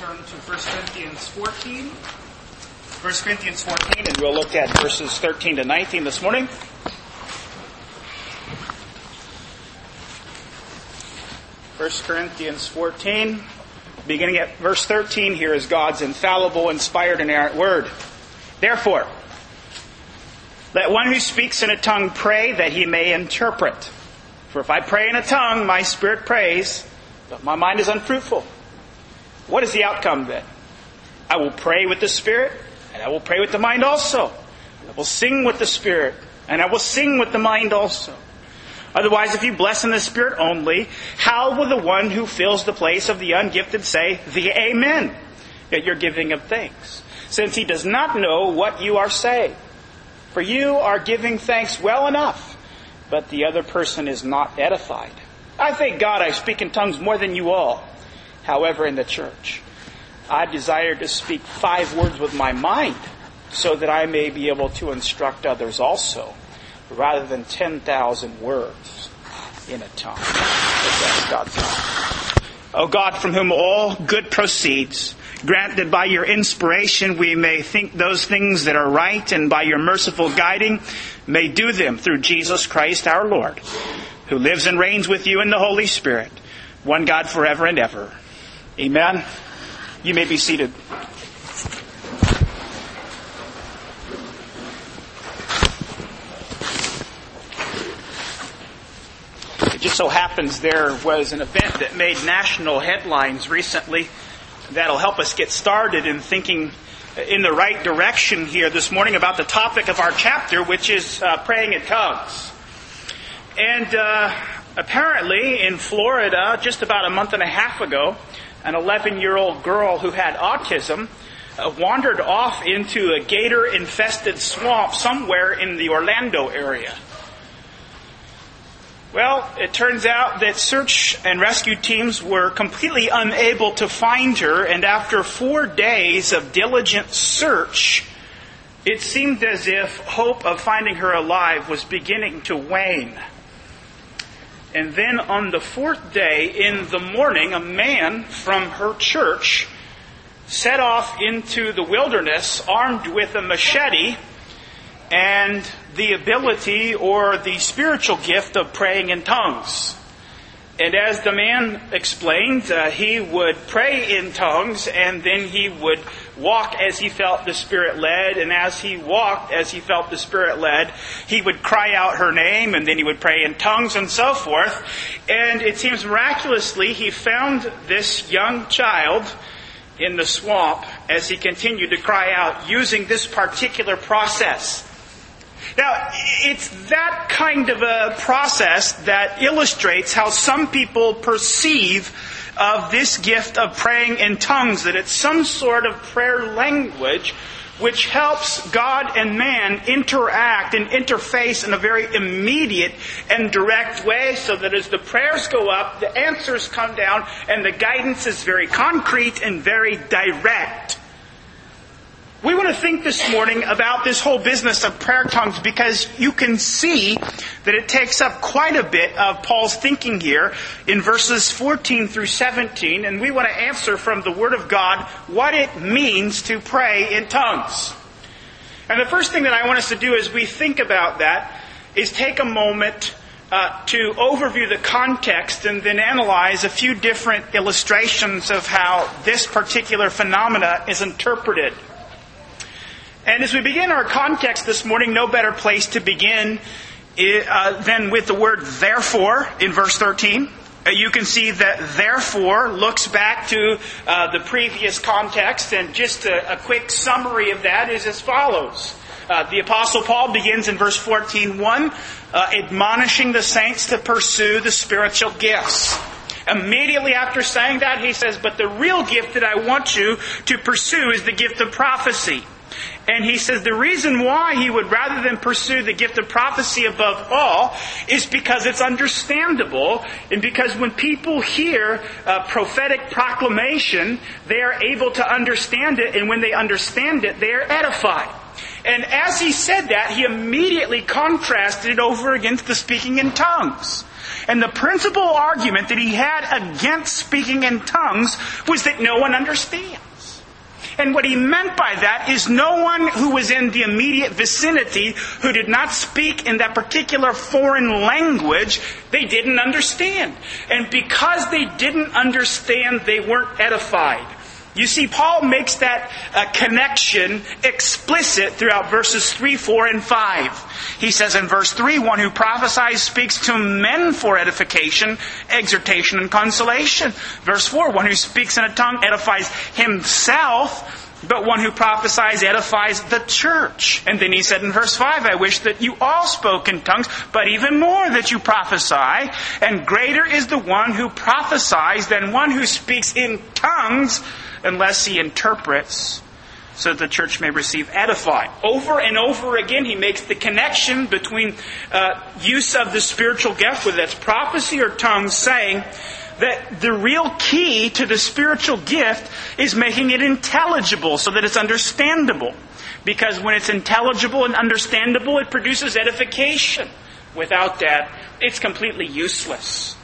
turn to 1 Corinthians 14. 1 Corinthians 14, and we'll look at verses 13 to 19 this morning. First Corinthians 14, beginning at verse 13, here is God's infallible, inspired, inerrant word. Therefore, let one who speaks in a tongue pray that he may interpret. For if I pray in a tongue, my spirit prays, but my mind is unfruitful. What is the outcome then? I will pray with the spirit, and I will pray with the mind also. I will sing with the spirit, and I will sing with the mind also. Otherwise, if you bless in the Spirit only, how will the one who fills the place of the ungifted say the Amen at your giving of thanks? Since he does not know what you are saying. For you are giving thanks well enough, but the other person is not edified. I thank God I speak in tongues more than you all. However, in the church, I desire to speak five words with my mind so that I may be able to instruct others also rather than 10,000 words in a tongue. God's. O God, from whom all good proceeds, grant that by your inspiration we may think those things that are right and by your merciful guiding may do them through Jesus Christ our Lord, who lives and reigns with you in the Holy Spirit, one God forever and ever. Amen. You may be seated. It just so happens there was an event that made national headlines recently that'll help us get started in thinking in the right direction here this morning about the topic of our chapter, which is uh, praying in tongues. And uh, apparently, in Florida, just about a month and a half ago, an 11 year old girl who had autism uh, wandered off into a gator infested swamp somewhere in the Orlando area. Well, it turns out that search and rescue teams were completely unable to find her, and after four days of diligent search, it seemed as if hope of finding her alive was beginning to wane. And then on the fourth day, in the morning, a man from her church set off into the wilderness armed with a machete and the ability or the spiritual gift of praying in tongues. And as the man explained, uh, he would pray in tongues and then he would walk as he felt the Spirit led. And as he walked as he felt the Spirit led, he would cry out her name and then he would pray in tongues and so forth. And it seems miraculously he found this young child in the swamp as he continued to cry out using this particular process. Now, it's that kind of a process that illustrates how some people perceive of this gift of praying in tongues, that it's some sort of prayer language which helps God and man interact and interface in a very immediate and direct way so that as the prayers go up, the answers come down and the guidance is very concrete and very direct. We want to think this morning about this whole business of prayer tongues because you can see that it takes up quite a bit of Paul's thinking here in verses 14 through 17, and we want to answer from the Word of God what it means to pray in tongues. And the first thing that I want us to do as we think about that is take a moment uh, to overview the context and then analyze a few different illustrations of how this particular phenomena is interpreted. And as we begin our context this morning, no better place to begin uh, than with the word therefore in verse 13. Uh, you can see that therefore looks back to uh, the previous context, and just a, a, quick summary of that is as follows. Uh, the Apostle Paul begins in verse 14.1, uh, admonishing the saints to pursue the spiritual gifts. Immediately after saying that, he says, But the real gift that I want you to pursue is the gift of prophecy. And he says the reason why he would rather than pursue the gift of prophecy above all is because it's understandable and because when people hear a prophetic proclamation, they are able to understand it and when they understand it, they are edified. And as he said that, he immediately contrasted it over against the speaking in tongues. And the principal argument that he had against speaking in tongues was that no one understands. And what he meant by that is no one who was in the immediate vicinity who did not speak in that particular foreign language, they didn't understand. And because they didn't understand, they weren't edified. You see, Paul makes that uh, connection explicit throughout verses 3, 4, and 5. He says in verse 3, one who prophesies speaks to men for edification, exhortation, and consolation. Verse 4, one who speaks in a tongue edifies himself, but one who prophesies edifies the church. And then he said in verse 5, I wish that you all spoke in tongues, but even more that you prophesy. And greater is the one who prophesies than one who speaks in tongues unless he interprets so that the church may receive edifying. Over and over again, he makes the connection between uh, use of the spiritual gift, whether that's prophecy or tongues, saying that the real key to the spiritual gift is making it intelligible so that it's understandable. Because when it's intelligible and understandable, it produces edification. Without that, it's completely useless.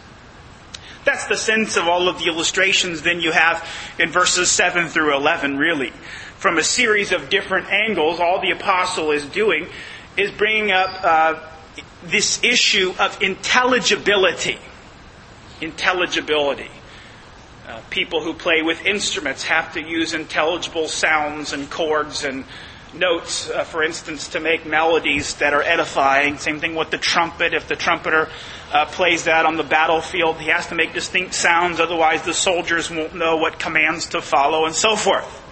That's the sense of all of the illustrations then you have in verses 7 through 11, really. From a series of different angles, all the apostle is doing is bringing up uh, this issue of intelligibility. Intelligibility. Uh, people who play with instruments have to use intelligible sounds and chords and notes, uh, for instance, to make melodies that are edifying. Same thing with the trumpet. If the trumpeter uh, plays that on the battlefield, he has to make distinct sounds, otherwise the soldiers won't know what commands to follow, and so forth.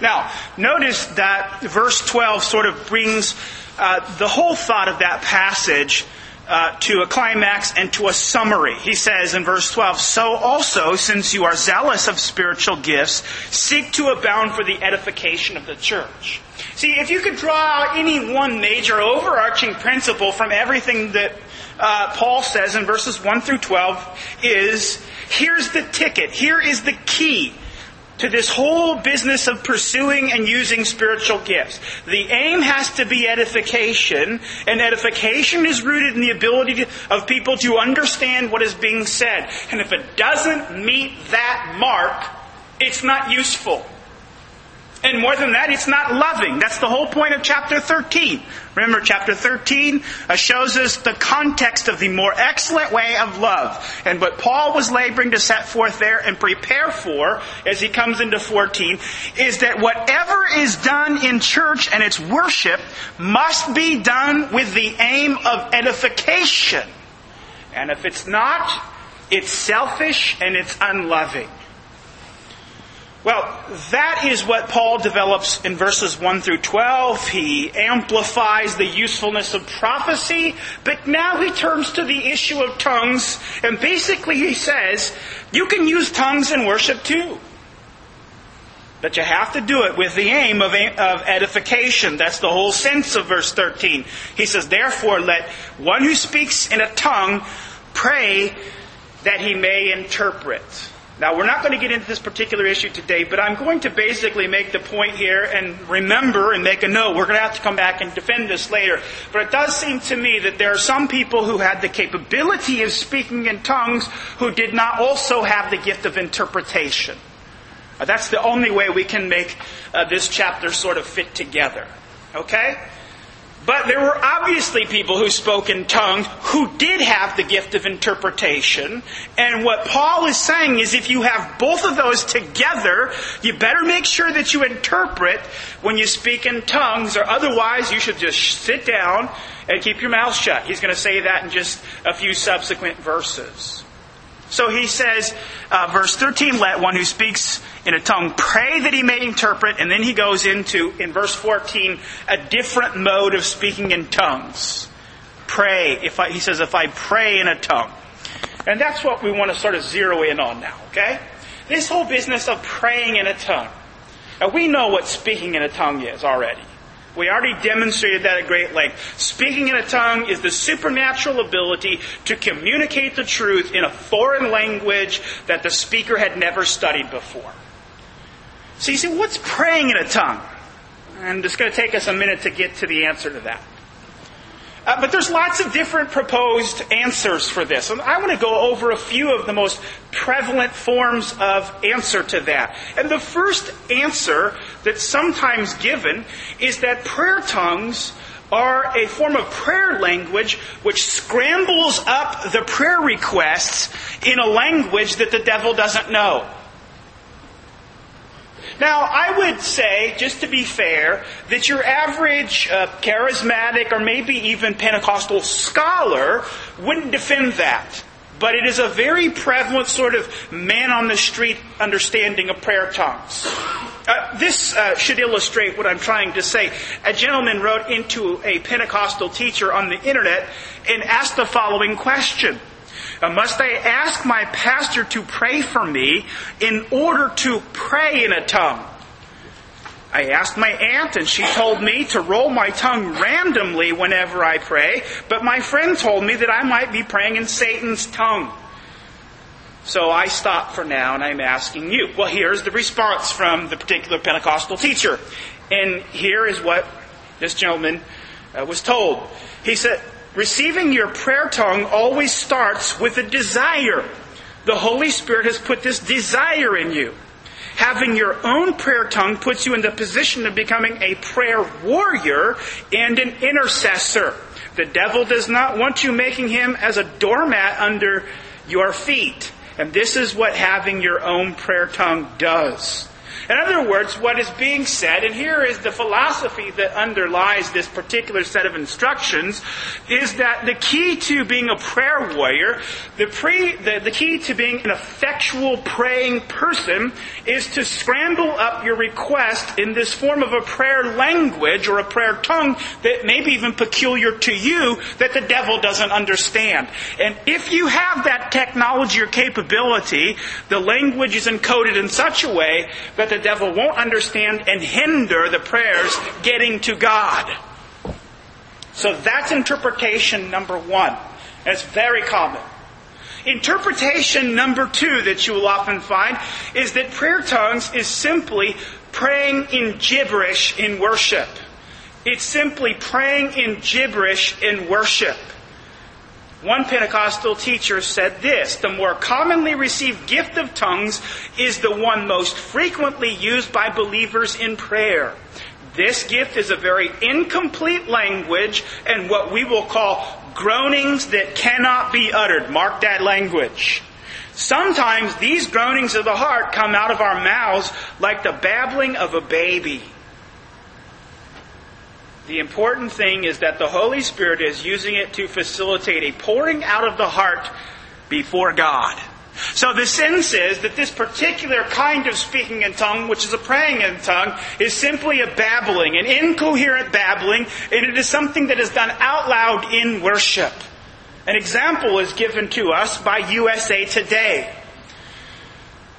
Now, notice that verse 12 sort of brings uh, the whole thought of that passage uh, to a climax and to a summary. He says in verse 12, So also, since you are zealous of spiritual gifts, seek to abound for the edification of the church. See, if you could draw any one major overarching principle from everything that uh, Paul says in verses 1 through 12 is, here's the ticket, here is the key to this whole business of pursuing and using spiritual gifts. The aim has to be edification, and edification is rooted in the ability to, of people to understand what is being said. And if it doesn't meet that mark, it's not useful. And more than that, it's not loving. That's the whole point of chapter 13. Remember, chapter 13 uh, shows us the context of the more excellent way of love. And what Paul was laboring to set forth there and prepare for as he comes into 14 is that whatever is done in church and its worship must be done with the aim of edification. And if it's not, it's selfish and it's unloving. Well, that is what Paul develops in verses 1 through 12. He amplifies the usefulness of prophecy, but now he turns to the issue of tongues, and basically he says, you can use tongues in worship too. But you have to do it with the aim of, edification. That's the whole sense of verse 13. He says, therefore let one who speaks in a tongue pray that he may interpret. Now, we're not going to get into this particular issue today, but I'm going to basically make the point here and remember and make a note. We're going to have to come back and defend this later. But it does seem to me that there are some people who had the capability of speaking in tongues who did not also have the gift of interpretation. That's the only way we can make uh, this chapter sort of fit together. Okay? But there were obviously people who spoke in tongues who did have the gift of interpretation. And what Paul is saying is if you have both of those together, you better make sure that you interpret when you speak in tongues, or otherwise you should just sit down and keep your mouth shut. He's going to say that in just a few subsequent verses. So he says, uh, verse 13, let one who speaks in a tongue pray that he may interpret, and then he goes into, in verse 14, a different mode of speaking in tongues. Pray, if I, he says, if I pray in a tongue. And that's what we want to sort of zero in on now, okay? This whole business of praying in a tongue. Now we know what speaking in a tongue is already. We already demonstrated that at great length. Speaking in a tongue is the supernatural ability to communicate the truth in a foreign language that the speaker had never studied before. So you see, what's praying in a tongue? And it's going to take us a minute to get to the answer to that. Uh, but there's lots of different proposed answers for this. And I want to go over a few of the most prevalent forms of answer to that. And the first answer that's sometimes given is that prayer tongues are a form of prayer language which scrambles up the prayer requests in a language that the devil doesn't know. Now, I would say, just to be fair, that your average uh, charismatic or maybe even Pentecostal scholar wouldn't defend that. But it is a very prevalent sort of man on the street understanding of prayer tongues. Uh, this uh, should illustrate what I'm trying to say. A gentleman wrote into a Pentecostal teacher on the internet and asked the following question. Uh, must I ask my pastor to pray for me in order to pray in a tongue? I asked my aunt and she told me to roll my tongue randomly whenever I pray, but my friend told me that I might be praying in Satan's tongue. So I stop for now and I'm asking you. Well, here's the response from the particular Pentecostal teacher. And here is what this gentleman uh, was told. He said, Receiving your prayer tongue always starts with a desire. The Holy Spirit has put this desire in you. Having your own prayer tongue puts you in the position of becoming a prayer warrior and an intercessor. The devil does not want you making him as a doormat under your feet. And this is what having your own prayer tongue does. In other words, what is being said, and here is the philosophy that underlies this particular set of instructions, is that the key to being a prayer warrior, the, pre, the, the key to being an effectual praying person, is to scramble up your request in this form of a prayer language or a prayer tongue that may be even peculiar to you that the devil doesn't understand. And if you have that technology or capability, the language is encoded in such a way that the devil won't understand and hinder the prayers getting to God. So that's interpretation number one. That's very common. Interpretation number two that you will often find is that prayer tongues is simply praying in gibberish in worship. It's simply praying in gibberish in worship. One Pentecostal teacher said this The more commonly received gift of tongues is the one most frequently used by believers in prayer. This gift is a very incomplete language and what we will call groanings that cannot be uttered. Mark that language. Sometimes these groanings of the heart come out of our mouths like the babbling of a baby. The important thing is that the Holy Spirit is using it to facilitate a pouring out of the heart before God. So the sense is that this particular kind of speaking in tongue, which is a praying in tongue, is simply a babbling, an incoherent babbling, and it is something that is done out loud in worship. An example is given to us by USA Today.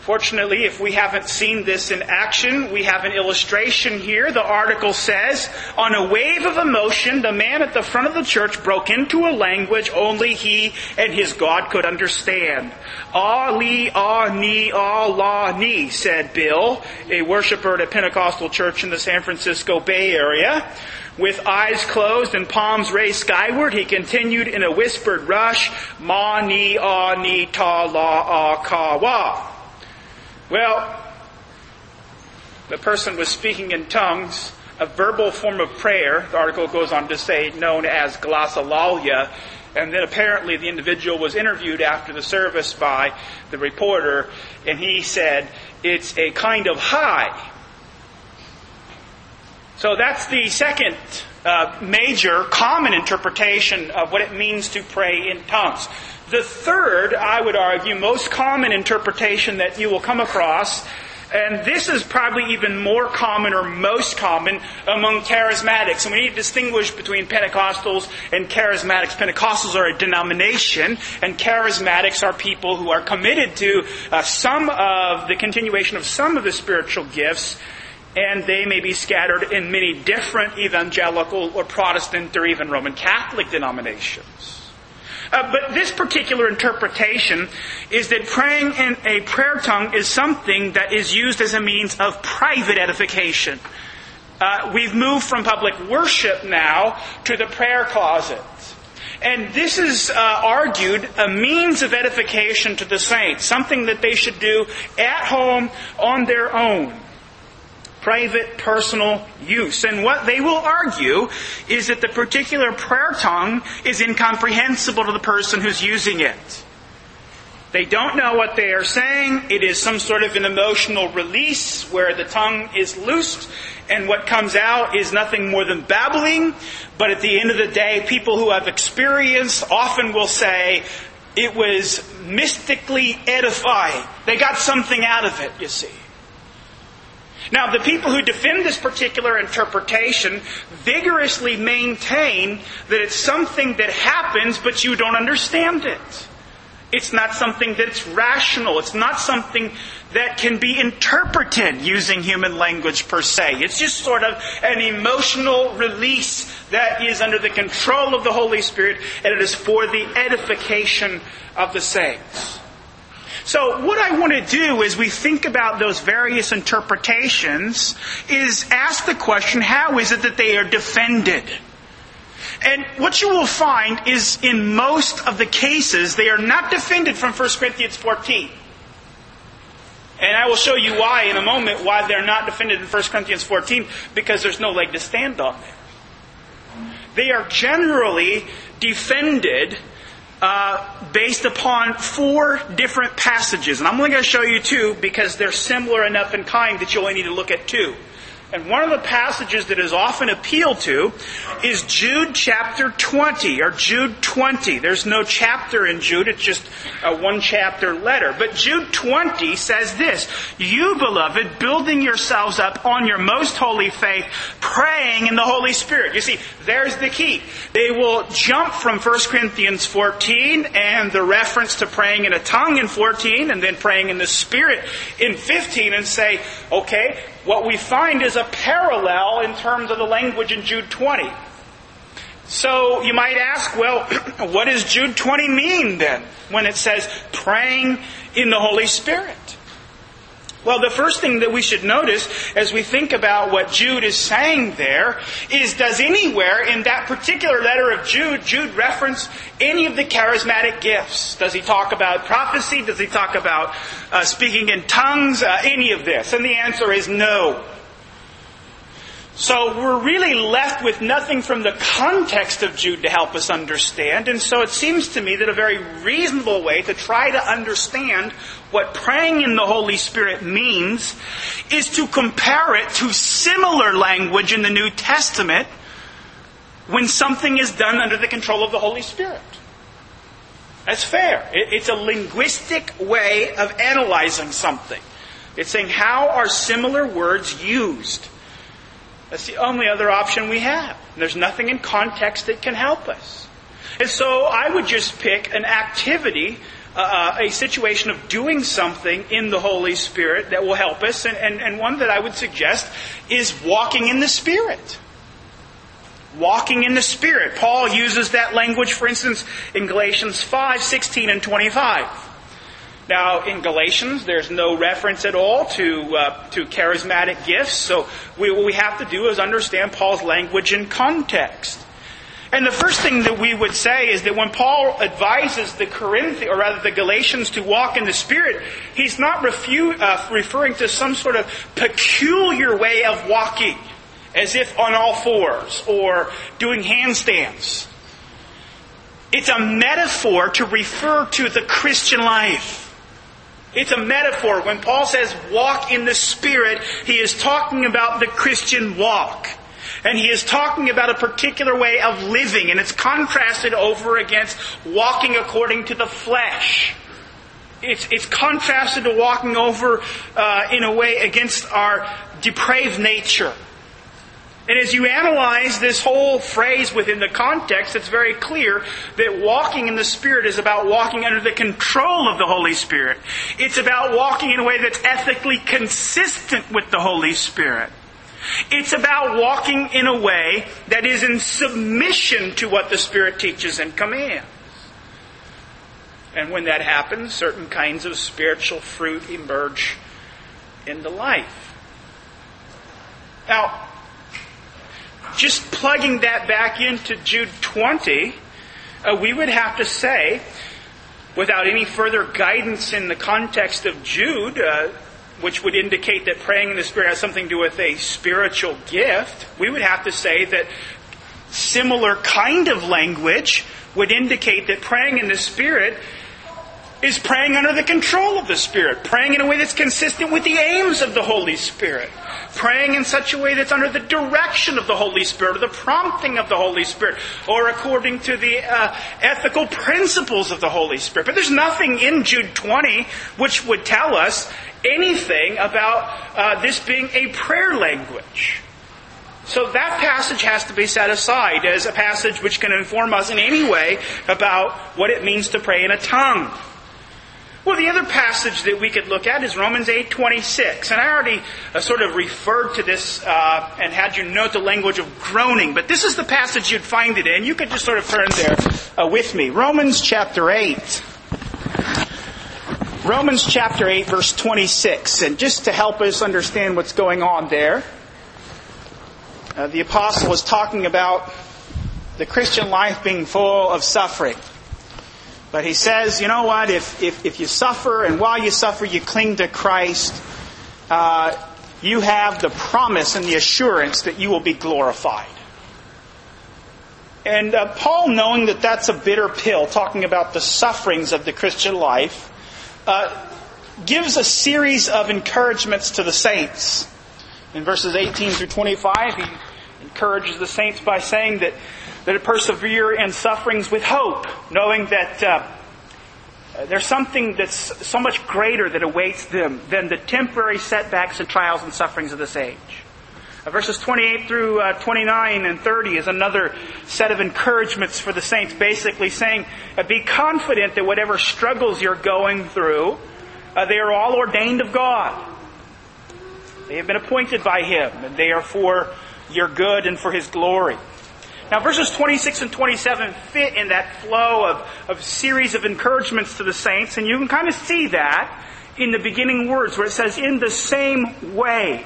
Fortunately, if we haven't seen this in action, we have an illustration here. The article says, on a wave of emotion, the man at the front of the church broke into a language only he and his God could understand. Ah, li, ah, ni, ah, la, ni, said Bill, a worshiper at a Pentecostal church in the San Francisco Bay Area. With eyes closed and palms raised skyward, he continued in a whispered rush, ma, ni, ah, ni, ta, la, ah, ka, wa. Well, the person was speaking in tongues, a verbal form of prayer, the article goes on to say, known as glossolalia. And then apparently the individual was interviewed after the service by the reporter, and he said, it's a kind of high. So that's the second uh, major common interpretation of what it means to pray in tongues. The third, I would argue, most common interpretation that you will come across, and this is probably even more common or most common among charismatics. And we need to distinguish between Pentecostals and charismatics. Pentecostals are a denomination, and charismatics are people who are committed to uh, some of the continuation of some of the spiritual gifts and they may be scattered in many different evangelical or Protestant or even Roman Catholic denominations. Uh, but this particular interpretation is that praying in a prayer tongue is something that is used as a means of private edification. uh, we've moved from public worship now to the prayer closet. And this is uh, argued a means of edification to the saints, something that they should do at home on their own. Private, personal use. And what they will argue is that the particular prayer tongue is incomprehensible to the person who's using it. They don't know what they are saying. It is some sort of an emotional release where the tongue is loosed and what comes out is nothing more than babbling. But at the end of the day, people who have experience often will say, it was mystically edifying. They got something out of it, you see. Now, the people who defend this particular interpretation vigorously maintain that it's something that happens, but you don't understand it. It's not something that's rational. It's not something that can be interpreted using human language per se. It's just sort of an emotional release that is under the control of the Holy Spirit and it is for the edification of the saints. So what I want to do as we think about those various interpretations is ask the question, how is it that they are defended? And what you will find is in most of the cases, they are not defended from 1 Corinthians 14. And I will show you why in a moment, why they're not defended in 1 Corinthians 14, because there's no leg to stand on there. They are generally defended uh, based upon four different passages. And I'm only going to show you two because they're similar enough in kind that you only need to look at two. And one of the passages that is often appealed to is Jude chapter 20, or Jude 20. There's no chapter in Jude, it's just a one chapter letter. But Jude 20 says this, You, beloved, building yourselves up on your most holy faith, praying in the Holy Spirit. You see, there's the key. They will jump from 1 Corinthians 14 and the reference to praying in a tongue in 14 and then praying in the Spirit in 15 and say, okay, what we find is a parallel in terms of the language in Jude 20. So you might ask, well, what does Jude 20 mean then when it says praying in the Holy Spirit? Well, the first thing that we should notice as we think about what Jude is saying there is does anywhere in that particular letter of Jude, Jude reference any of the charismatic gifts? Does he talk about prophecy? Does he talk about uh, speaking in tongues? Uh, any of this? And the answer is no. So we're really left with nothing from the context of Jude to help us understand. And so it seems to me that a very reasonable way to try to understand what praying in the Holy Spirit means is to compare it to similar language in the New Testament when something is done under the control of the Holy Spirit. That's fair. It's a linguistic way of analyzing something. It's saying how are similar words used? That's the only other option we have. There's nothing in context that can help us. And so I would just pick an activity uh, uh, a situation of doing something in the Holy Spirit that will help us. And, and, and one that I would suggest is walking in the Spirit. Walking in the Spirit. Paul uses that language, for instance, in Galatians 5, 16, and 25. Now, in Galatians, there's no reference at all to, uh, to charismatic gifts, so we, what we have to do is understand Paul's language in context. And the first thing that we would say is that when Paul advises the Corinthians, or rather the Galatians, to walk in the Spirit, he's not refu- uh, referring to some sort of peculiar way of walking, as if on all fours, or doing handstands. It's a metaphor to refer to the Christian life. It's a metaphor. When Paul says walk in the Spirit, he is talking about the Christian walk. And he is talking about a particular way of living, and it's contrasted over against walking according to the flesh. It's, it's contrasted to walking over uh, in a way against our depraved nature. And as you analyze this whole phrase within the context, it's very clear that walking in the Spirit is about walking under the control of the Holy Spirit. It's about walking in a way that's ethically consistent with the Holy Spirit. It's about walking in a way that is in submission to what the Spirit teaches and commands. And when that happens, certain kinds of spiritual fruit emerge in the life. Now, just plugging that back into Jude 20, uh, we would have to say, without any further guidance in the context of Jude, uh, which would indicate that praying in the Spirit has something to do with a spiritual gift, we would have to say that similar kind of language would indicate that praying in the Spirit is praying under the control of the Spirit, praying in a way that's consistent with the aims of the Holy Spirit, praying in such a way that's under the direction of the Holy Spirit, or the prompting of the Holy Spirit, or according to the uh, ethical principles of the Holy Spirit. But there's nothing in Jude 20 which would tell us anything about uh, this being a prayer language. So that passage has to be set aside as a passage which can inform us in any way about what it means to pray in a tongue. Well, the other passage that we could look at is Romans 8:26, and I already uh, sort of referred to this uh, and had you note the language of groaning, but this is the passage you'd find it in. You could just sort of turn there uh, with me. Romans chapter 8. Romans chapter 8, verse 26, and just to help us understand what's going on there, uh, the apostle is talking about the Christian life being full of suffering. But he says, you know what, if, if, if you suffer and while you suffer you cling to Christ, uh, you have the promise and the assurance that you will be glorified. And uh, Paul, knowing that that's a bitter pill, talking about the sufferings of the Christian life, uh, gives a series of encouragements to the saints. In verses 18 through 25, he encourages the saints by saying that that it persevere in sufferings with hope, knowing that uh, there's something that's so much greater that awaits them than the temporary setbacks and trials and sufferings of this age. Uh, verses 28 through uh, 29 and 30 is another set of encouragements for the saints, basically saying, uh, be confident that whatever struggles you're going through, uh, they are all ordained of God. They have been appointed by Him, and they are for your good and for His glory. Now, verses 26 and 27 fit in that flow of, of series of encouragements to the saints, and you can kind of see that in the beginning words where it says, in the same way.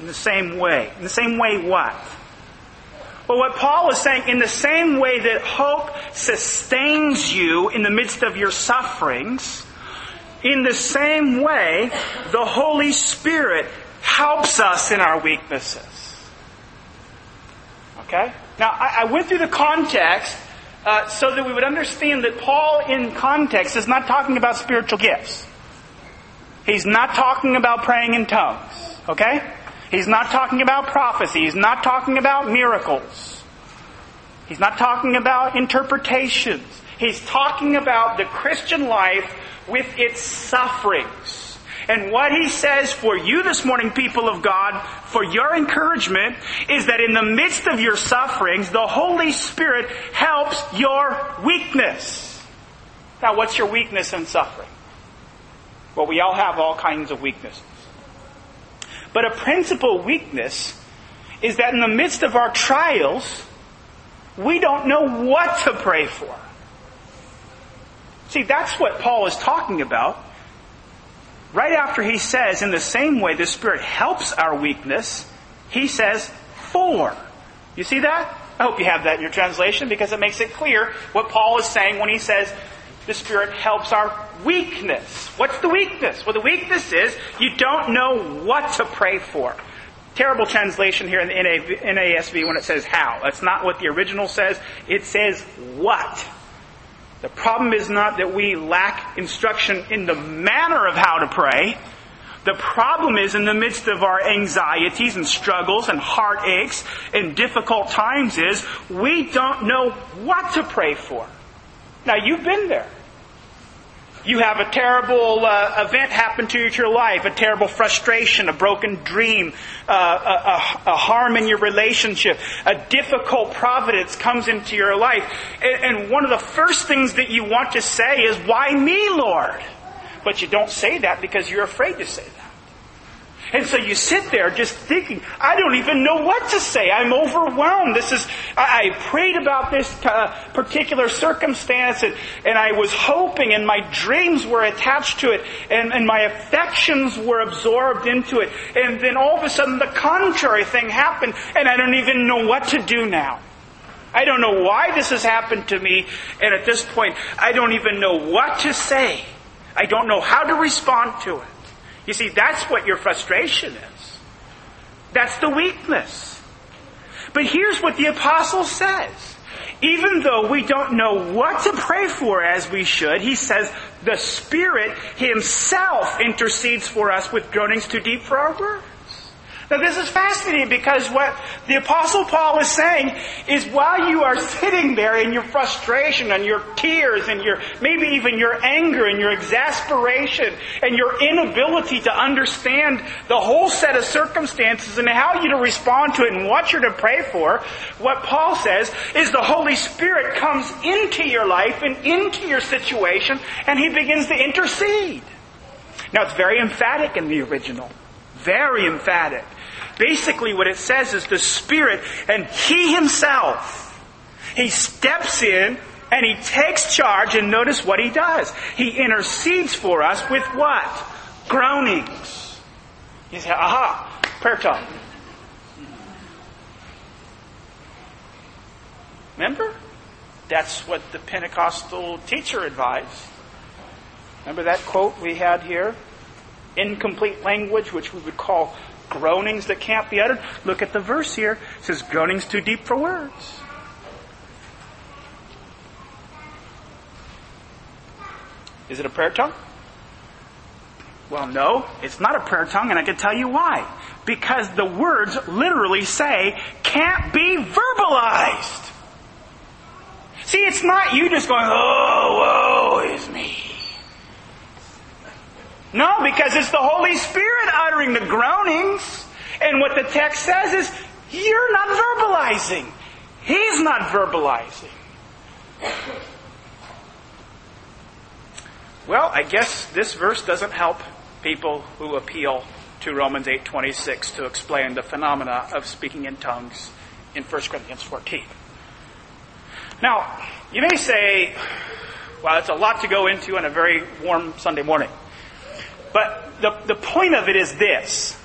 In the same way. In the same way what? Well, what Paul is saying, in the same way that hope sustains you in the midst of your sufferings, in the same way, the Holy Spirit helps us in our weaknesses. Okay? Now, I, I went through the context uh, so that we would understand that Paul, in context, is not talking about spiritual gifts. He's not talking about praying in tongues. Okay? He's not talking about prophecy. He's not talking about miracles. He's not talking about interpretations. He's talking about the Christian life with its sufferings. And what he says for you this morning, people of God, for your encouragement, is that in the midst of your sufferings, the Holy Spirit helps your weakness. Now, what's your weakness in suffering? Well, we all have all kinds of weaknesses. But a principal weakness is that in the midst of our trials, we don't know what to pray for. See, that's what Paul is talking about right after he says, in the same way the Spirit helps our weakness, he says, for. You see that? I hope you have that in your translation because it makes it clear what Paul is saying when he says the Spirit helps our weakness. What's the weakness? Well, the weakness is you don't know what to pray for. Terrible translation here in the NASB when it says how. That's not what the original says. It says what. The problem is not that we lack instruction in the manner of how to pray. The problem is in the midst of our anxieties and struggles and heartaches and difficult times is we don't know what to pray for. Now you've been there. You have a terrible uh, event happen to your life, a terrible frustration, a broken dream, uh, a, a, a, harm in your relationship, a difficult providence comes into your life. And, and one of the first things that you want to say is, Why me, Lord? But you don't say that because you're afraid to say that. And so you sit there just thinking, I don't even know what to say. I'm overwhelmed. This is, I, I prayed about this uh, particular circumstance and, and, I was hoping and my dreams were attached to it and, and my affections were absorbed into it. And then all of a sudden the contrary thing happened and I don't even know what to do now. I don't know why this has happened to me and at this point I don't even know what to say. I don't know how to respond to it. You see, that's what your frustration is. That's the weakness. But here's what the apostle says. Even though we don't know what to pray for as we should, he says the Spirit Himself intercedes for us with groanings too deep for our. Now this is fascinating because what the apostle Paul is saying is while you are sitting there in your frustration and your tears and your, maybe even your anger and your exasperation and your inability to understand the whole set of circumstances and how you to respond to it and what you're to pray for, what Paul says is the Holy Spirit comes into your life and into your situation and he begins to intercede. Now it's very emphatic in the original. Very emphatic. Basically what it says is the Spirit and He Himself, He steps in and He takes charge and notice what He does. He intercedes for us with what? Groanings. You say, aha, prayer time. Remember? That's what the Pentecostal teacher advised. Remember that quote we had here? Incomplete language, which we would call groanings that can't be uttered. Look at the verse here. It says, groanings too deep for words. Is it a prayer tongue? Well, no, it's not a prayer tongue, and I can tell you why. Because the words literally say, can't be verbalized. See, it's not you just going, oh, woe is me. No, because it's the Holy Spirit uttering the groanings. And what the text says is, you're not verbalizing. He's not verbalizing. Well, I guess this verse doesn't help people who appeal to Romans 8:26 to explain the phenomena of speaking in tongues in 1 Corinthians 14. Now, you may say, well, it's a lot to go into on a very warm Sunday morning. But the, the point of it is this.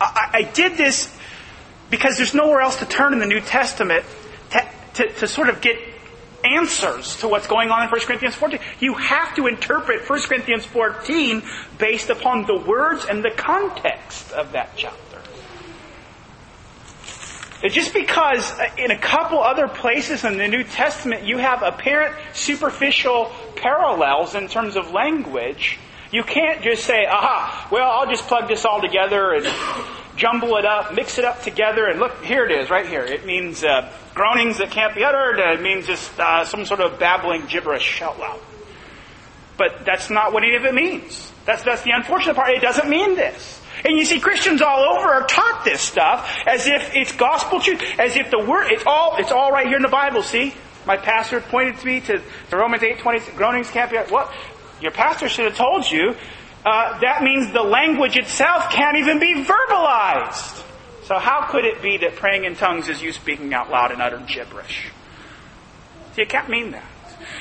I, I did this because there's nowhere else to turn in the New Testament to, to, to, sort of get answers to what's going on in 1 Corinthians 14. You have to interpret 1 Corinthians 14 based upon the words and the context of that chapter. just because uh, in a couple other places in the New Testament you have apparent superficial parallels in terms of language, you can't just say, aha, well, I'll just plug this all together and jumble it up, mix it up together, and look, here it is, right here. It means uh, groanings that can't be uttered. It means just uh, some sort of babbling gibberish out loud. But that's not what any of it means. That's, that's the unfortunate part. It doesn't mean this. And you see, Christians all over are taught this stuff as if it's gospel truth, as if the word, it's all, it's all right here in the Bible, see? My pastor pointed to me to, to Romans 8, 20, groanings can't be, what? Your pastor should have told you uh, that means the language itself can't even be verbalized. So how could it be that praying in tongues is you speaking out loud and utter gibberish? See, it can't mean that.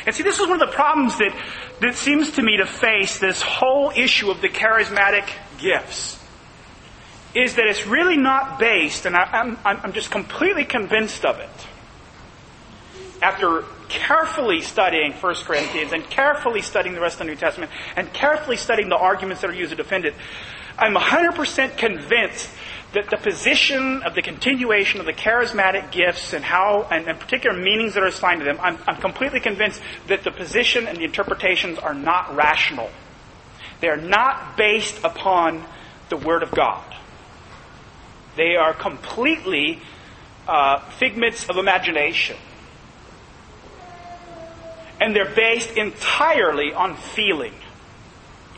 And see, this is one of the problems that, that seems to me to face this whole issue of the charismatic gifts. Is that it's really not based, and I, I'm, I'm just completely convinced of it, after carefully studying 1 Corinthians and carefully studying the rest of the New Testament and carefully studying the arguments that are used to defend it, I'm 100% convinced that the position of the continuation of the charismatic gifts and how, and, and particular meanings that are assigned to them, I'm, I'm completely convinced that the position and the interpretations are not rational. They are not based upon the Word of God. They are completely uh, figments of imagination and they're based entirely on feeling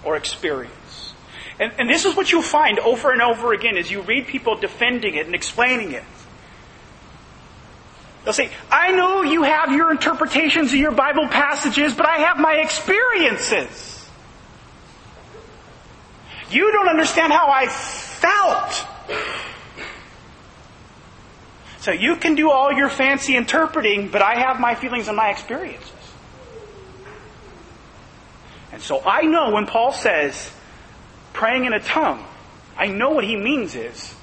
or experience. And, and this is what you'll find over and over again as you read people defending it and explaining it. They'll say, I know you have your interpretations of your Bible passages, but I have my experiences. You don't understand how I felt. So you can do all your fancy interpreting, but I have my feelings and my experiences. And so I know when Paul says praying in a tongue, I know what he means is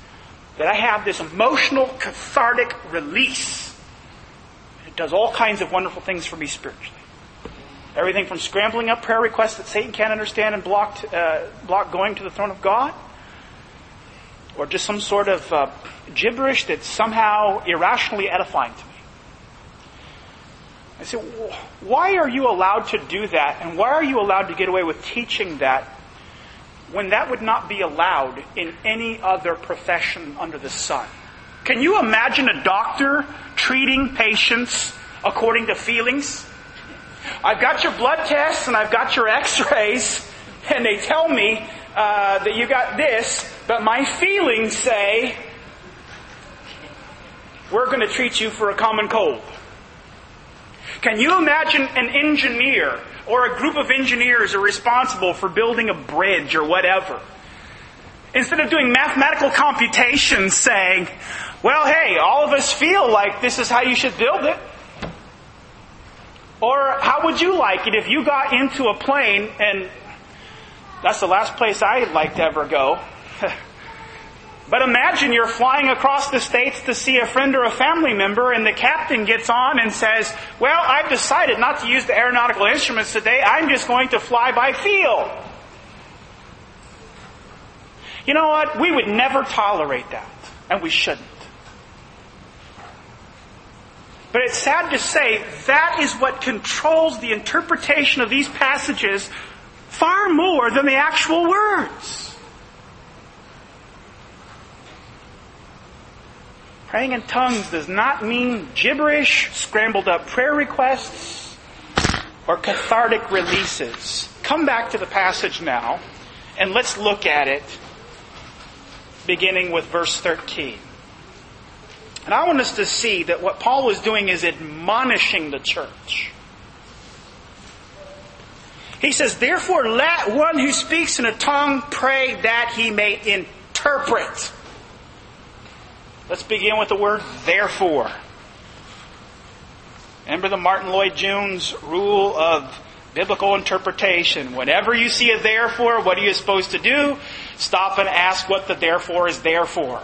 that I have this emotional, cathartic release. It does all kinds of wonderful things for me spiritually. Everything from scrambling up prayer requests that Satan can't understand and blocked, uh, going to the throne of God, or just some sort of uh, gibberish that's somehow irrationally edifying to me. I say, why are you allowed to do that, and why are you allowed to get away with teaching that when that would not be allowed in any other profession under the sun? Can you imagine a doctor treating patients according to feelings? I've got your blood tests and I've got your x-rays, and they tell me uh, that you got this, but my feelings say we're going to treat you for a common cold. Can you imagine an engineer or a group of engineers are responsible for building a bridge or whatever? Instead of doing mathematical computations saying, well, hey, all of us feel like this is how you should build it. Or how would you like it if you got into a plane and that's the last place I'd like to ever go. but imagine you're flying across the states to see a friend or a family member and the captain gets on and says, well, I've decided not to use the aeronautical instruments today. I'm just going to fly by feel. You know what? We would never tolerate that. And we shouldn't. But it's sad to say that is what controls the interpretation of these passages far more than the actual words. Praying in tongues does not mean gibberish, scrambled up prayer requests, or cathartic releases. Come back to the passage now, and let's look at it beginning with verse 13. And I want us to see that what Paul was doing is admonishing the church. He says, Therefore let one who speaks in a tongue pray that he may interpret. Let's begin with the word therefore. Remember the Martyn Lloyd-Jones rule of biblical interpretation. Whenever you see a therefore, what are you supposed to do? Stop and ask what the therefore is there for.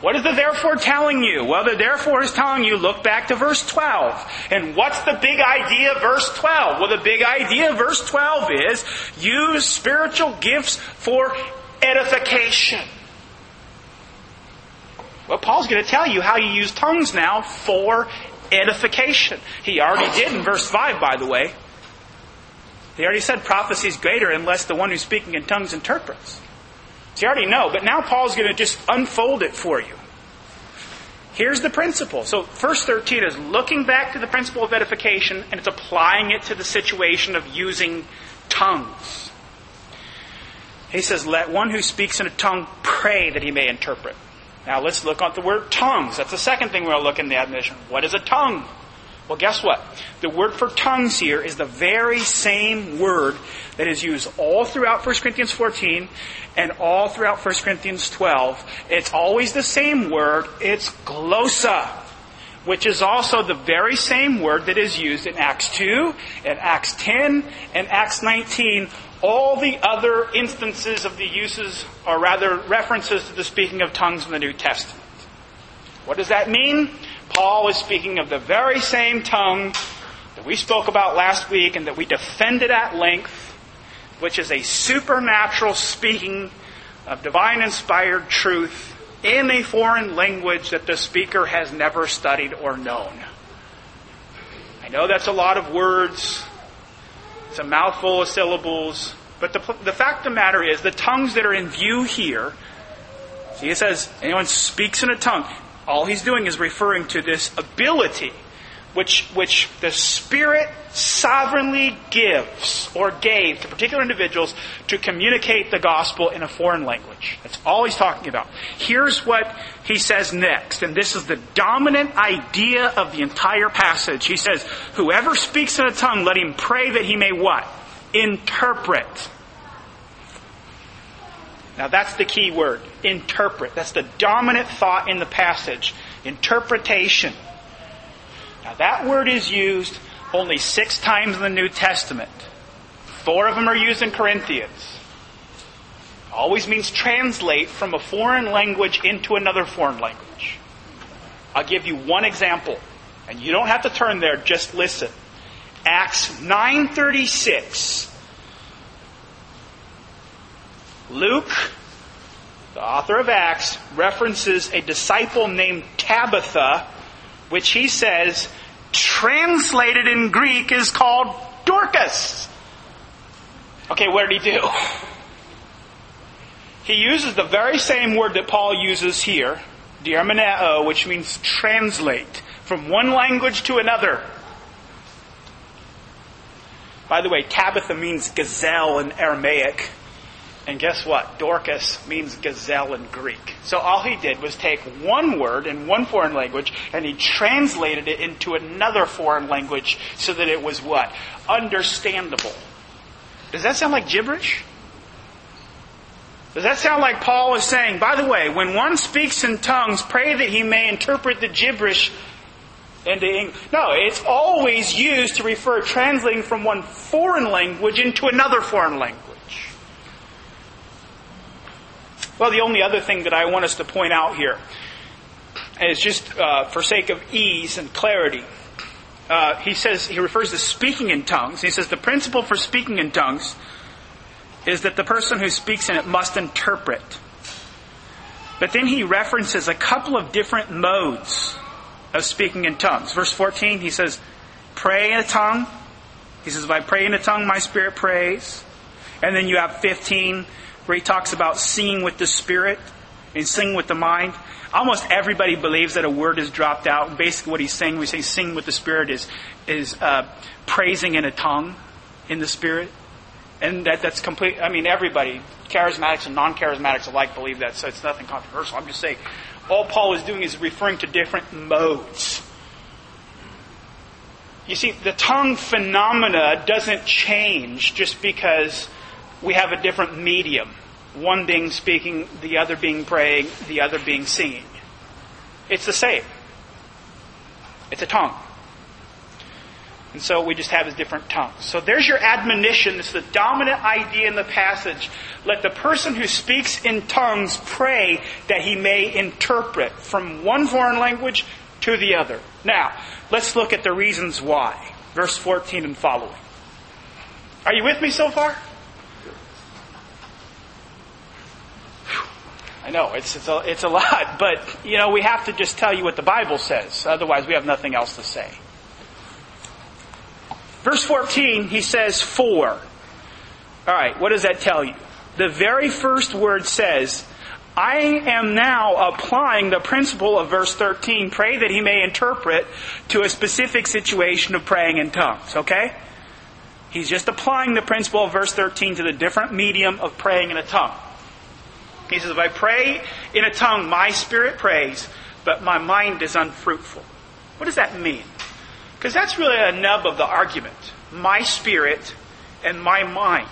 What is the therefore telling you? Well, the therefore is telling you, look back to verse 12. And what's the big idea of verse 12? Well, the big idea of verse 12 is use spiritual gifts for edification. Well, Paul's going to tell you how you use tongues now for edification. He already did in verse 5, by the way. He already said prophecy is greater unless the one who's speaking in tongues interprets. So you already know, but now Paul's going to just unfold it for you. Here's the principle. So, verse 13 is looking back to the principle of edification and it's applying it to the situation of using tongues. He says, Let one who speaks in a tongue pray that he may interpret. Now, let's look at the word tongues. That's the second thing to look in the admission. What is a tongue? Well, guess what? The word for tongues here is the very same word that is used all throughout 1 Corinthians 14 and all throughout 1 Corinthians 12. It's always the same word. It's glossa, which is also the very same word that is used in Acts 2, and Acts 10, and Acts 19. All the other instances of the uses, or rather references to the speaking of tongues in the New Testament. What does that mean? Paul is speaking of the very same tongue that we spoke about last week and that we defended at length, which is a supernatural speaking of divine inspired truth in a foreign language that the speaker has never studied or known. I know that's a lot of words. It's a mouthful of syllables. But the, the fact of the matter is, the tongues that are in view here, see, it says, anyone speaks in a tongue all he's doing is referring to this ability which, which the Spirit sovereignly gives or gave to particular individuals to communicate the gospel in a foreign language. That's all he's talking about. Here's what he says next, and this is the dominant idea of the entire passage. He says, Whoever speaks in a tongue, let him pray that he may what? Interpret. Now that's the key word. Interpret. That's the dominant thought in the passage. Interpretation. Now that word is used only six times in the New Testament. Four of them are used in Corinthians. Always means translate from a foreign language into another foreign language. I'll give you one example. And you don't have to turn there, just listen. Acts 936. Luke, the author of Acts, references a disciple named Tabitha, which he says, translated in Greek, is called Dorcas. Okay, what did he do? He uses the very same word that Paul uses here, diermeneuo, which means translate from one language to another. By the way, Tabitha means gazelle in Aramaic. And guess what? Dorcas means gazelle in Greek. So all he did was take one word in one foreign language and he translated it into another foreign language so that it was what? Understandable. Does that sound like gibberish? Does that sound like Paul is saying, by the way, when one speaks in tongues, pray that he may interpret the gibberish into English? No, it's always used to refer translating from one foreign language into another foreign language. Well, the only other thing that I want us to point out here is just uh, for sake of ease and clarity. Uh, he says he refers to speaking in tongues. He says the principle for speaking in tongues is that the person who speaks in it must interpret. But then he references a couple of different modes of speaking in tongues. Verse 14, he says, pray in a tongue. He says, if I pray in a tongue, my spirit prays. And then you have 15, where he talks about singing with the spirit and singing with the mind. Almost everybody believes that a word is dropped out. Basically, what he's saying, we say sing with the spirit, is is uh, praising in a tongue in the spirit, and that that's complete. I mean, everybody, charismatics and non-charismatics alike, believe that. So it's nothing controversial. I'm just saying, all Paul is doing is referring to different modes. You see, the tongue phenomena doesn't change just because we have a different medium. One being speaking, the other being praying, the other being singing. It's the same. It's a tongue. And so we just have a different tongues. So there's your admonition. It's the dominant idea in the passage. Let the person who speaks in tongues pray that he may interpret from one foreign language to the other. Now, let's look at the reasons why. Verse 14 and following. Are you with me so far? I know, it's, it's, a, it's a lot, but, you know, we have to just tell you what the Bible says. Otherwise, we have nothing else to say. Verse 14, he says, for. Alright, what does that tell you? The very first word says, I am now applying the principle of verse 13, pray that he may interpret to a specific situation of praying in tongues, okay? He's just applying the principle of verse 13 to the different medium of praying in a tongue. He says, if I pray in a tongue, my spirit prays, but my mind is unfruitful. What does that mean? Because that's really a nub of the argument. My spirit and my mind.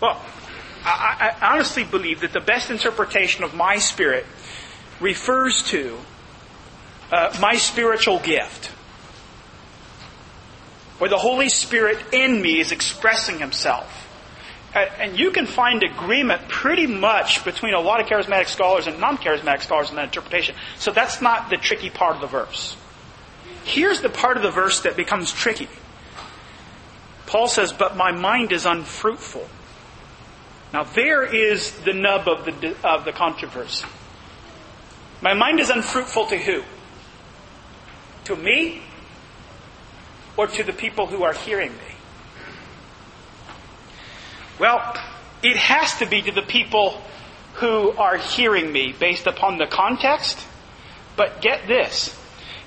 Well, I, I honestly believe that the best interpretation of my spirit refers to uh, my spiritual gift. Where the Holy Spirit in me is expressing Himself. Uh, and you can find agreement pretty much between a lot of charismatic scholars and non-charismatic scholars in that interpretation. So that's not the tricky part of the verse. Here's the part of the verse that becomes tricky. Paul says, but my mind is unfruitful. Now there is the nub of the, of the controversy. My mind is unfruitful to who? To me? Or to the people who are hearing me? Well, it has to be to the people who are hearing me based upon the context. But get this.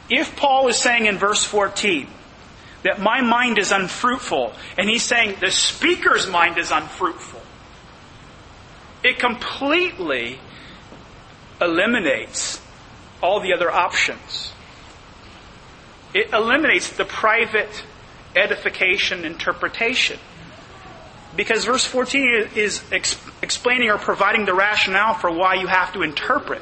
If Paul is saying in verse 14 that my mind is unfruitful, and he's saying the speaker's mind is unfruitful, it completely eliminates all the other options. It eliminates the private edification interpretation. Because verse 14 is ex- explaining or providing the rationale for why you have to interpret.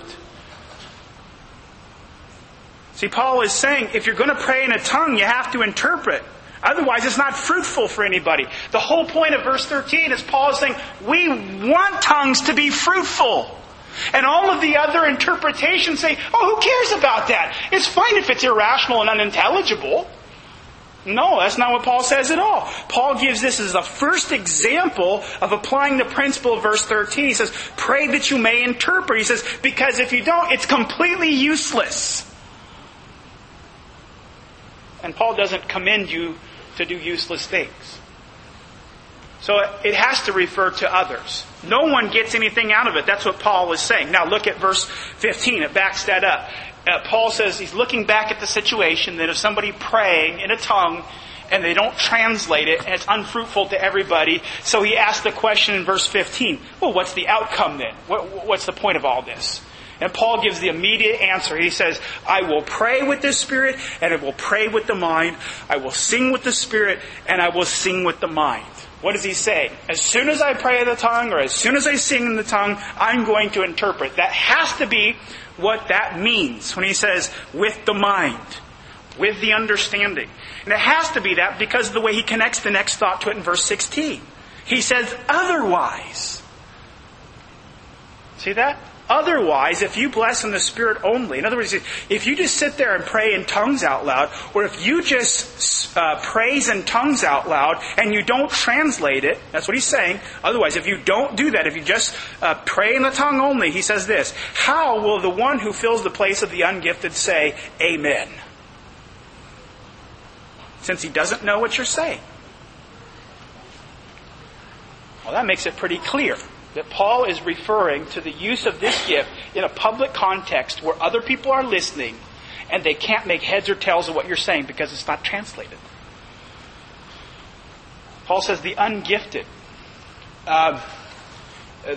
See, Paul is saying if you're going to pray in a tongue, you have to interpret. Otherwise, it's not fruitful for anybody. The whole point of verse 13 is Paul is saying, we want tongues to be fruitful. And all of the other interpretations say, oh, who cares about that? It's fine if it's irrational and unintelligible. No, that's not what Paul says at all. Paul gives this as the first example of applying the principle of verse 13. He says, pray that you may interpret. He says, because if you don't, it's completely useless. And Paul doesn't commend you to do useless things. So it has to refer to others. No one gets anything out of it. That's what Paul is saying. Now look at verse 15. It backs that up. Uh, Paul says he's looking back at the situation that if somebody praying in a tongue and they don't translate it and it's unfruitful to everybody, so he asks the question in verse 15, well, what's the outcome then? What, what's the point of all this? And Paul gives the immediate answer. He says, I will pray with the Spirit and I will pray with the mind. I will sing with the Spirit and I will sing with the mind. What does he say? As soon as I pray in the tongue or as soon as I sing in the tongue, I'm going to interpret. That has to be what that means when he says with the mind, with the understanding. And it has to be that because of the way he connects the next thought to it in verse 16. He says otherwise. See that? Otherwise, if you bless in the Spirit only, in other words, if you just sit there and pray in tongues out loud, or if you just uh, praise in tongues out loud and you don't translate it, that's what he's saying. Otherwise, if you don't do that, if you just uh, pray in the tongue only, he says this, how will the one who fills the place of the ungifted say, Amen? Since he doesn't know what you're saying. Well, that makes it pretty clear that Paul is referring to the use of this gift in a public context where other people are listening and they can't make heads or tails of what you're saying because it's not translated. Paul says the ungifted. Uh,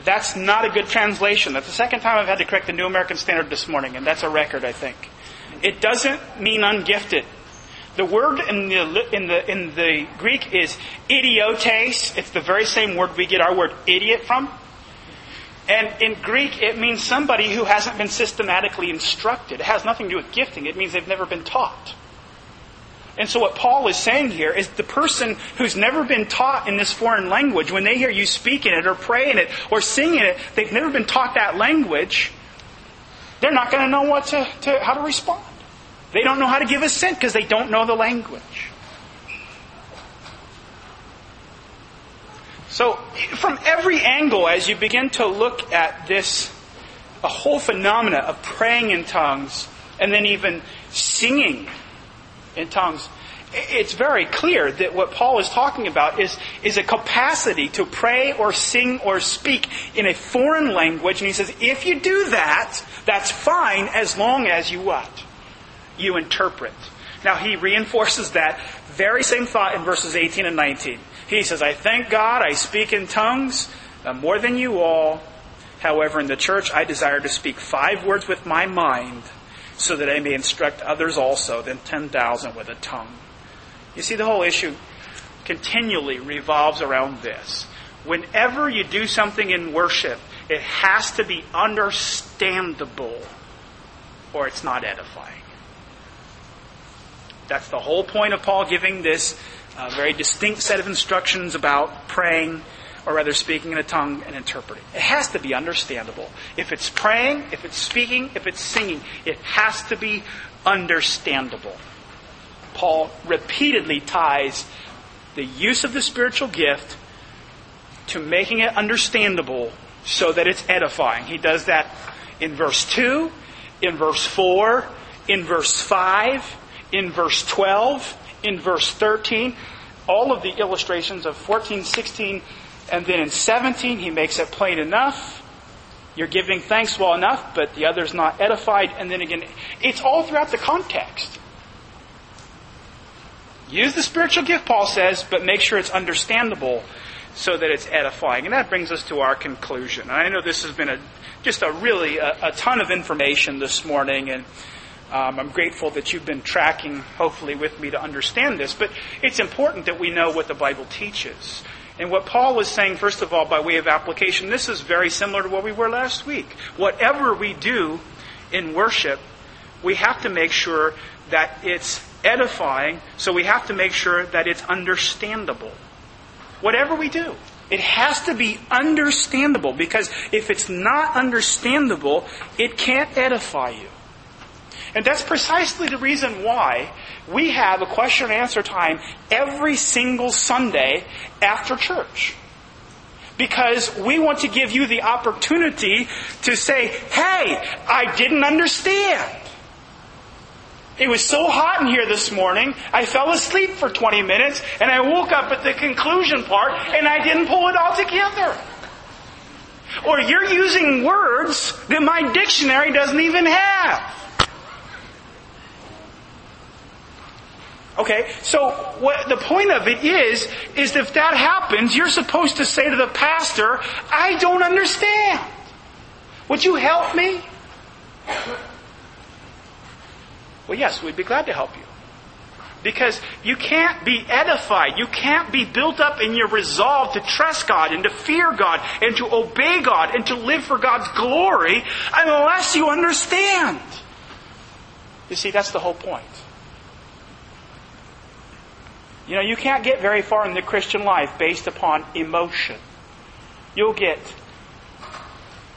that's not a good translation. That's the second time I've had to correct the New American Standard this morning, and that's a record, I think. It doesn't mean ungifted. The word in the, in the, in the Greek is idiotes. It's the very same word we get our word idiot from. And in Greek, it means somebody who hasn't been systematically instructed. It has nothing to do with gifting. It means they've never been taught. And so what Paul is saying here is the person who's never been taught in this foreign language, when they hear you speak in it or pray in it or sing in it, they've never been taught that language, they're not going to know what to, to, how to respond. They don't know how to give assent because they don't know the language. So, from every angle, as you begin to look at this, a whole phenomena of praying in tongues and then even singing in tongues, it's very clear that what Paul is talking about is, is a capacity to pray or sing or speak in a foreign language. And he says, if you do that, that's fine as long as you what? You interpret. Now he reinforces that very same thought in verses 18 and 19. He says, I thank God I speak in tongues uh, more than you all. However, in the church I desire to speak five words with my mind so that I may instruct others also than 10,000 with a tongue. You see, the whole issue continually revolves around this. Whenever you do something in worship, it has to be understandable or it's not edifying. That's the whole point of Paul giving this a very distinct set of instructions about praying, or rather speaking in a tongue and interpreting. It has to be understandable. If it's praying, if it's speaking, if it's singing, it has to be understandable. Paul repeatedly ties the use of the spiritual gift to making it understandable so that it's edifying. He does that in verse 2, in verse 4, in verse 5, in verse 12, in verse 13, all of the illustrations of 14, 16, and then in 17, he makes it plain enough. You're giving thanks well enough, but the other's not edified. And then again, it's all throughout the context. Use the spiritual gift, Paul says, but make sure it's understandable so that it's edifying. And that brings us to our conclusion. I know this has been a, just a really a, a ton of information this morning, and um, I'm grateful that you've been tracking, hopefully, with me to understand this, but it's important that we know what the Bible teaches. And what Paul was saying, first of all, by way of application, this is very similar to what we were last week. Whatever we do in worship, we have to make sure that it's edifying, so we have to make sure that it's understandable. Whatever we do, it has to be understandable because if it's not understandable, it can't edify you. And that's precisely the reason why we have a question and answer time every single Sunday after church. Because we want to give you the opportunity to say, hey, I didn't understand. It was so hot in here this morning, I fell asleep for 20 minutes, and I woke up at the conclusion part, and I didn't pull it all together. Or you're using words that my dictionary doesn't even have. Okay, so what the point of it is, is if that happens, you're supposed to say to the pastor, I don't understand. Would you help me? Well, yes, we'd be glad to help you. Because you can't be edified. You can't be built up in your resolve to trust God and to fear God and to obey God and to live for God's glory unless you understand. You see, that's the whole point. You know, you can't get very far in the Christian life based upon emotion. You'll get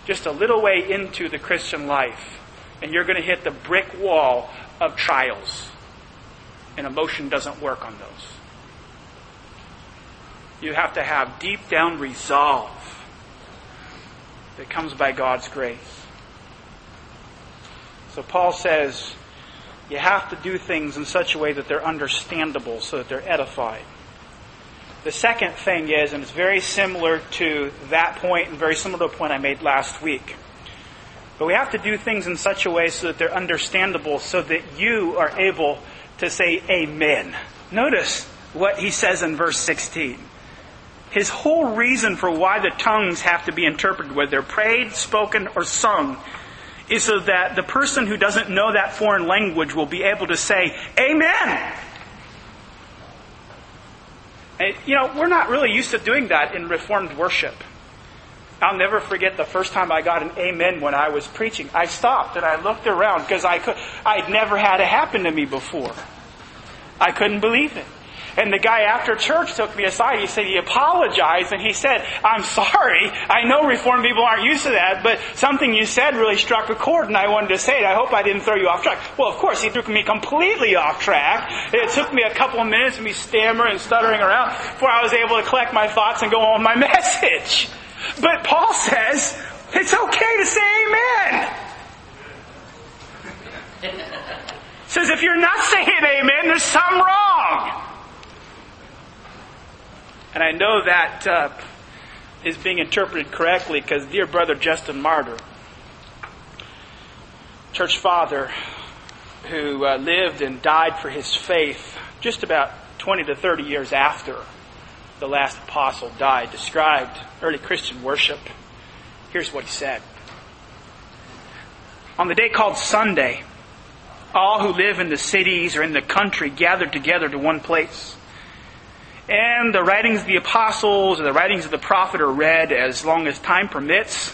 just a little way into the Christian life, and you're going to hit the brick wall of trials. And emotion doesn't work on those. You have to have deep down resolve that comes by God's grace. So Paul says, you have to do things in such a way that they're understandable so that they're edified. The second thing is, and it's very similar to that point and very similar to a point I made last week. But we have to do things in such a way so that they're understandable so that you are able to say amen. Notice what he says in verse 16. His whole reason for why the tongues have to be interpreted, whether they're prayed, spoken, or sung, is so that the person who doesn't know that foreign language will be able to say, Amen! And, you know, we're not really used to doing that in Reformed worship. I'll never forget the first time I got an amen when I was preaching. I stopped and I looked around because I could, I'd never had it happen to me before. I couldn't believe it. And the guy after church took me aside. He said he apologized and he said, I'm sorry. I know Reformed people aren't used to that, but something you said really struck a chord and I wanted to say it. I hope I didn't throw you off track. Well, of course, he took me completely off track. It took me a couple of minutes of me stammering and stuttering around before I was able to collect my thoughts and go on my message. But Paul says, it's okay to say amen. says if you're not saying amen, there's something wrong. And I know that uh, is being interpreted correctly because dear brother Justin Martyr, church father who uh, lived and died for his faith just about 20 to 30 years after the last apostle died, described early Christian worship. Here's what he said. On the day called Sunday, all who live in the cities or in the country gathered together to one place. And the writings of the apostles or the writings of the prophet are read as long as time permits.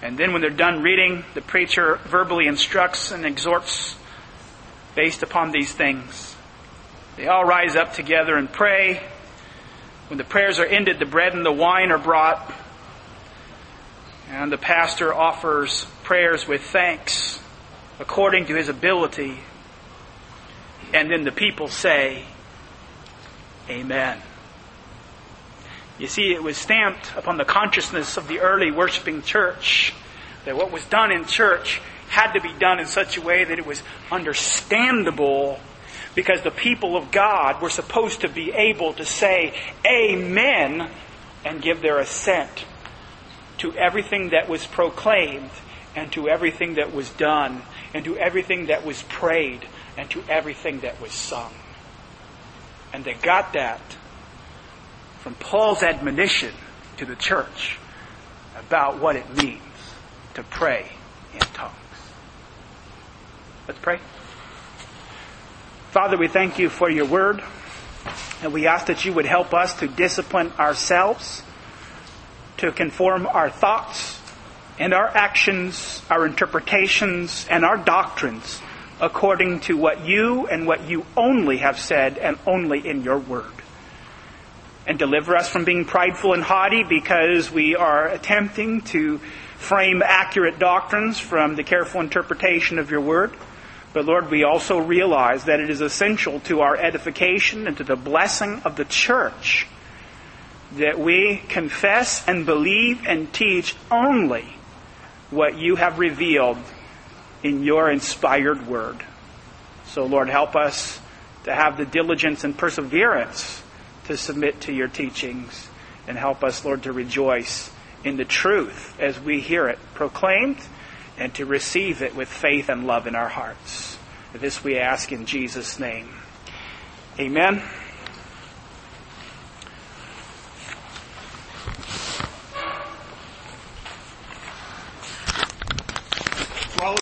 And then when they're done reading, the preacher verbally instructs and exhorts based upon these things. They all rise up together and pray. When the prayers are ended, the bread and the wine are brought. And the pastor offers prayers with thanks according to his ability. And then the people say, Amen. You see, it was stamped upon the consciousness of the early worshiping church that what was done in church had to be done in such a way that it was understandable because the people of God were supposed to be able to say Amen and give their assent to everything that was proclaimed and to everything that was done and to everything that was prayed and to everything that was sung. And they got that from Paul's admonition to the church about what it means to pray in tongues. Let's pray. Father, we thank you for your word. And we ask that you would help us to discipline ourselves, to conform our thoughts and our actions, our interpretations, and our doctrines according to what you and what you only have said and only in your word. And deliver us from being prideful and haughty because we are attempting to frame accurate doctrines from the careful interpretation of your word. But Lord, we also realize that it is essential to our edification and to the blessing of the church that we confess and believe and teach only what you have revealed in your inspired word. So, Lord, help us to have the diligence and perseverance to submit to your teachings. And help us, Lord, to rejoice in the truth as we hear it proclaimed and to receive it with faith and love in our hearts. This we ask in Jesus' name. Amen.